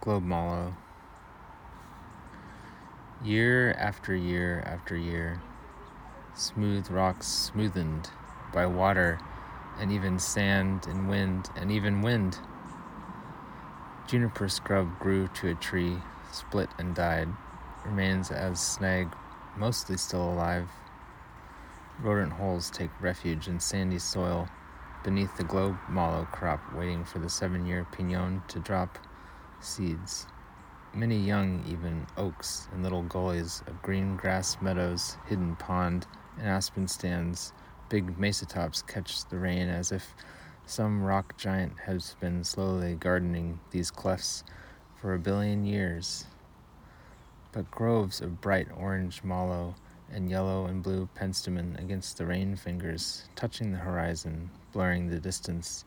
Globe Mallow. Year after year after year, smooth rocks smoothened by water and even sand and wind and even wind. Juniper scrub grew to a tree, split and died, remains as snag, mostly still alive. Rodent holes take refuge in sandy soil beneath the globe mallow crop, waiting for the seven year pinon to drop seeds. Many young, even oaks and little gullies of green grass meadows, hidden pond, and aspen stands, big mesa tops catch the rain as if some rock giant has been slowly gardening these clefts for a billion years. But groves of bright orange mallow and yellow and blue penstemon against the rain fingers, touching the horizon, blurring the distance,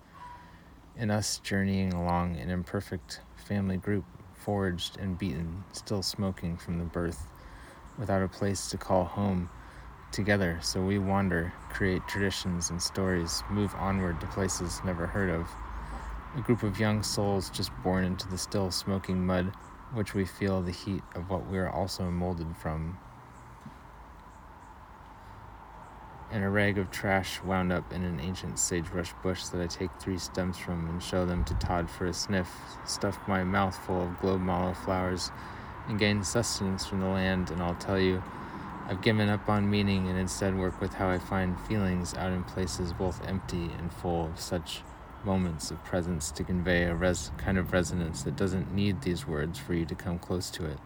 and us journeying along an imperfect family group forged and beaten, still smoking from the birth, without a place to call home together. So we wander, create traditions and stories, move onward to places never heard of. A group of young souls just born into the still smoking mud, which we feel the heat of what we are also molded from. And a rag of trash wound up in an ancient sagebrush bush that I take three stems from and show them to Todd for a sniff, stuff my mouth full of globe mallow flowers, and gain sustenance from the land, and I'll tell you, I've given up on meaning and instead work with how I find feelings out in places both empty and full of such moments of presence to convey a res- kind of resonance that doesn't need these words for you to come close to it.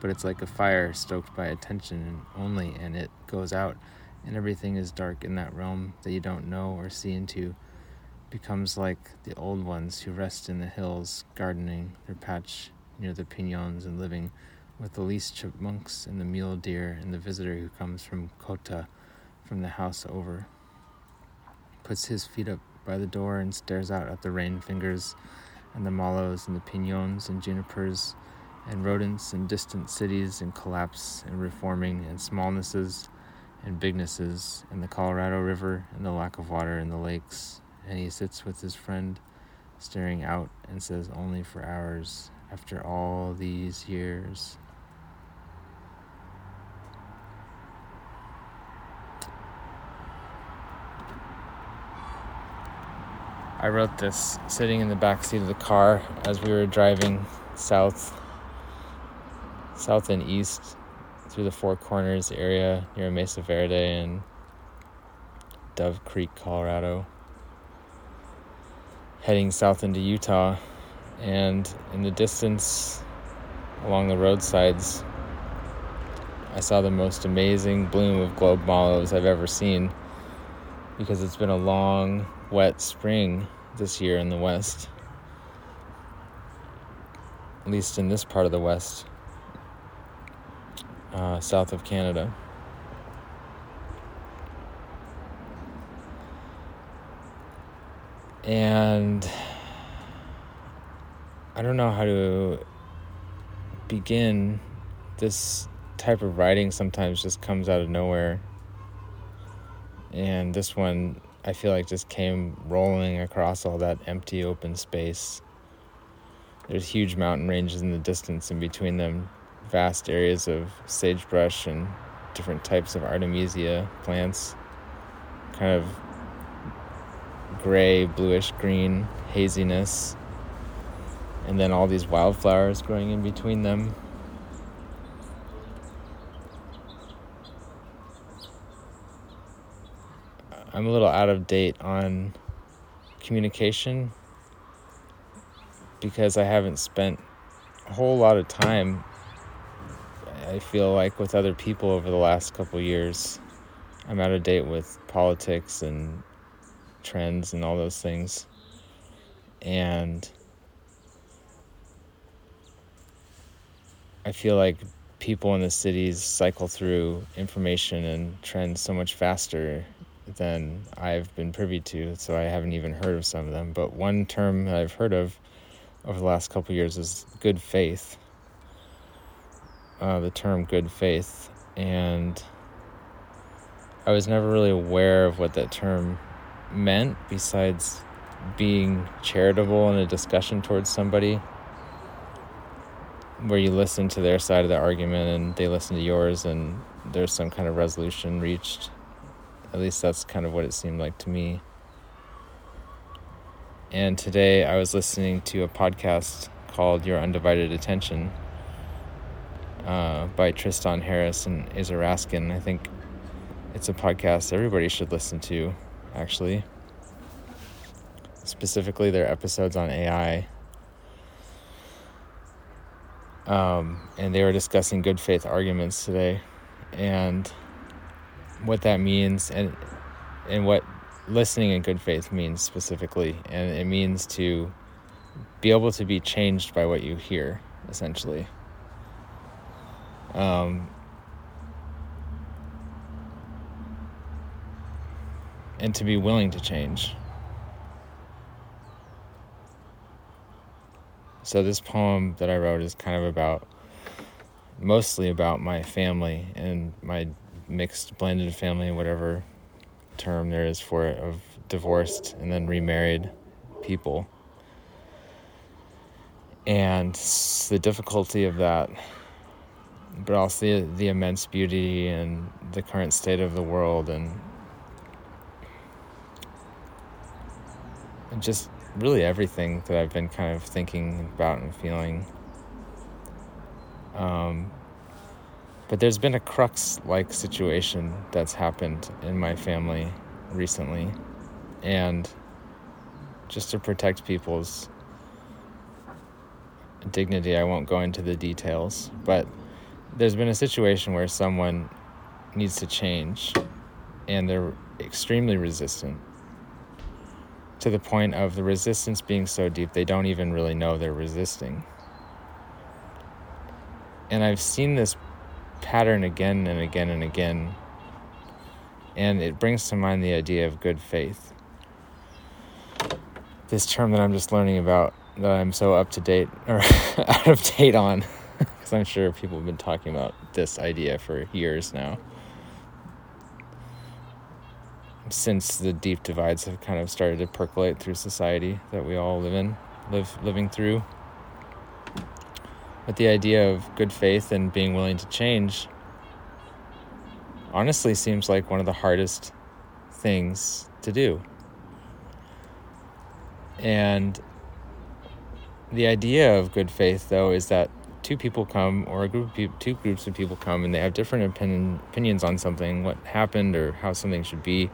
But it's like a fire stoked by attention only, and it goes out and everything is dark in that realm that you don't know or see into, becomes like the old ones who rest in the hills, gardening their patch near the pinons and living with the least chipmunks and the mule deer and the visitor who comes from Kota from the house over. Puts his feet up by the door and stares out at the rain fingers and the mallows and the pinons and junipers and rodents and distant cities and collapse and reforming and smallnesses and bignesses and the Colorado River and the lack of water in the lakes. And he sits with his friend, staring out, and says, Only for hours after all these years. I wrote this sitting in the back seat of the car as we were driving south, south and east through the Four Corners area near Mesa Verde and Dove Creek, Colorado, heading south into Utah. And in the distance, along the roadsides, I saw the most amazing bloom of globe mallows I've ever seen because it's been a long, wet spring this year in the West, at least in this part of the West uh, south of Canada. And I don't know how to begin. This type of writing sometimes just comes out of nowhere. And this one, I feel like just came rolling across all that empty open space. There's huge mountain ranges in the distance, and between them, vast areas of sagebrush and different types of artemisia plants, kind of gray, bluish green haziness, and then all these wildflowers growing in between them. I'm a little out of date on communication because I haven't spent a whole lot of time I feel like with other people over the last couple years. I'm out of date with politics and trends and all those things. And I feel like people in the cities cycle through information and trends so much faster than I've been privy to, so I haven't even heard of some of them. But one term that I've heard of over the last couple years is good faith uh, the term good faith, and I was never really aware of what that term meant besides being charitable in a discussion towards somebody. where you listen to their side of the argument and they listen to yours and there's some kind of resolution reached. At least that's kind of what it seemed like to me. And today I was listening to a podcast called Your Undivided Attention uh, by Tristan Harris and Aza Raskin. I think it's a podcast everybody should listen to, actually. Specifically, their episodes on AI. Um, and they were discussing good faith arguments today and what that means and and what listening in good faith means specifically and it means to be able to be changed by what you hear essentially um, and to be willing to change. So this poem that i wrote is kind of about mostly about my family and my mixed blended family whatever term there is for it of divorced and then remarried people. And the difficulty of that but also the, the immense beauty and the current state of the world and just really everything that I've been kind of thinking about and feeling um, but there's been a crux like situation that's happened in my family recently. And just to protect people's dignity, I won't go into the details. But there's been a situation where someone needs to change and they're extremely resistant to the point of the resistance being so deep they don't even really know they're resisting. And I've seen this pattern again and again and again. And it brings to mind the idea of good faith. This term that I'm just learning about, that I'm so up to date or out of date on, because I'm sure people have been talking about this idea for years now. Since the deep divides have kind of started to percolate through society that we all live in, live living through. But the idea of good faith and being willing to change honestly seems like one of the hardest things to do. And the idea of good faith, though, is that two people come, or a group of people, two groups of people come, and they have different opinion, opinions on something, what happened, or how something should be.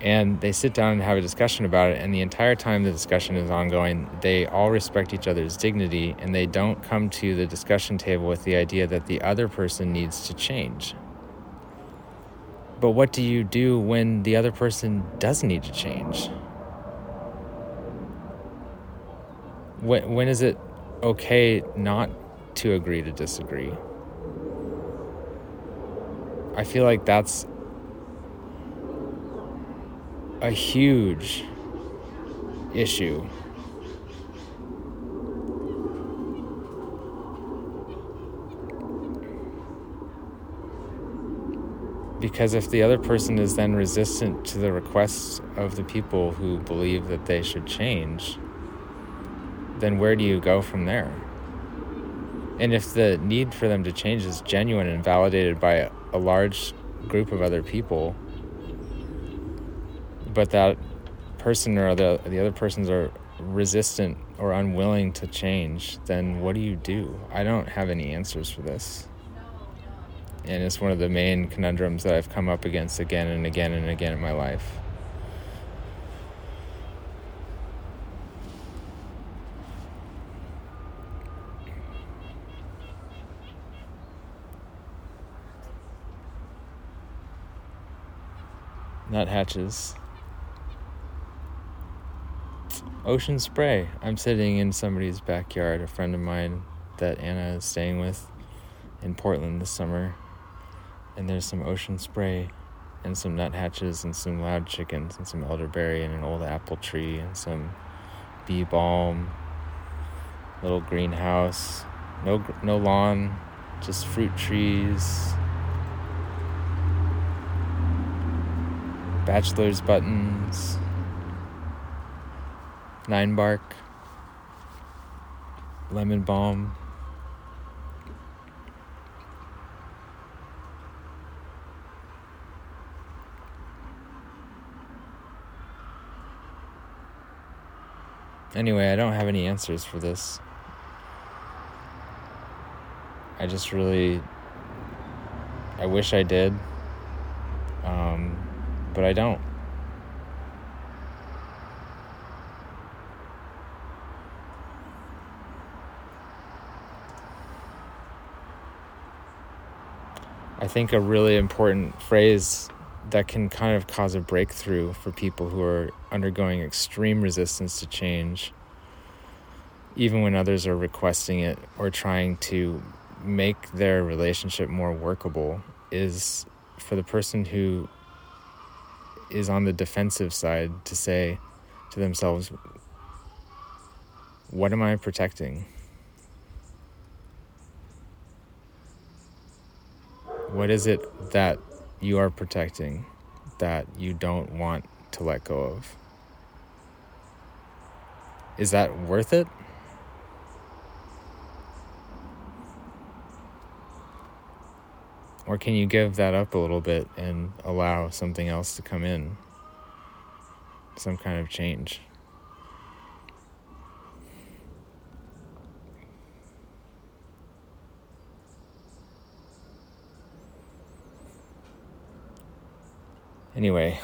And they sit down and have a discussion about it. And the entire time the discussion is ongoing they all respect each other's dignity and they don't come to the discussion table with the idea that the other person needs to change. But what do you do when the other person does need to change? When, when is it okay not to agree to disagree i feel like that's a huge issue. Because if the other person is then resistant to the requests of the people who believe that they should change, then where do you go from there? And if the need for them to change is genuine and validated by a large group of other people, but that person or the the other persons are resistant or unwilling to change, then what do you do? I don't have any answers for this. And it's one of the main conundrums that I've come up against again and again and again in my life. Nuthatches. Ocean spray. I'm sitting in somebody's backyard, a friend of mine that Anna is staying with in Portland this summer. And there's some ocean spray and some nuthatches and some loud chickens and some elderberry and an old apple tree and some bee balm, little greenhouse, no no lawn, just fruit trees, Bachelor's Buttons, Nine Bark, Lemon Balm. Anyway, I don't have any answers for this. I just really I wish I did. Um, but I don't. I think a really important phrase that can kind of cause a breakthrough for people who are undergoing extreme resistance to change, even when others are requesting it or trying to make their relationship more workable, is for the person who is on the defensive side to say to themselves, What am I protecting? What is it that you are protecting that you don't want to let go of? Is that worth it? Or can you give that up a little bit and allow something else to come in? Some kind of change. Anyway,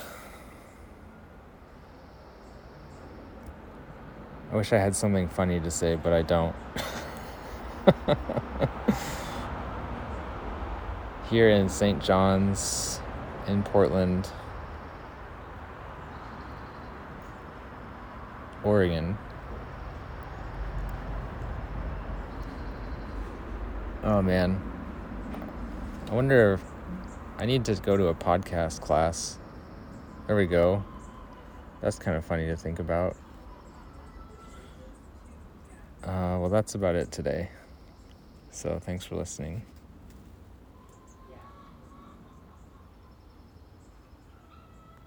I wish I had something funny to say, but I don't. Here in St. John's in Portland, Oregon. Oh man. I wonder if I need to go to a podcast class. There we go. That's kind of funny to think about. Uh, well, that's about it today. So thanks for listening.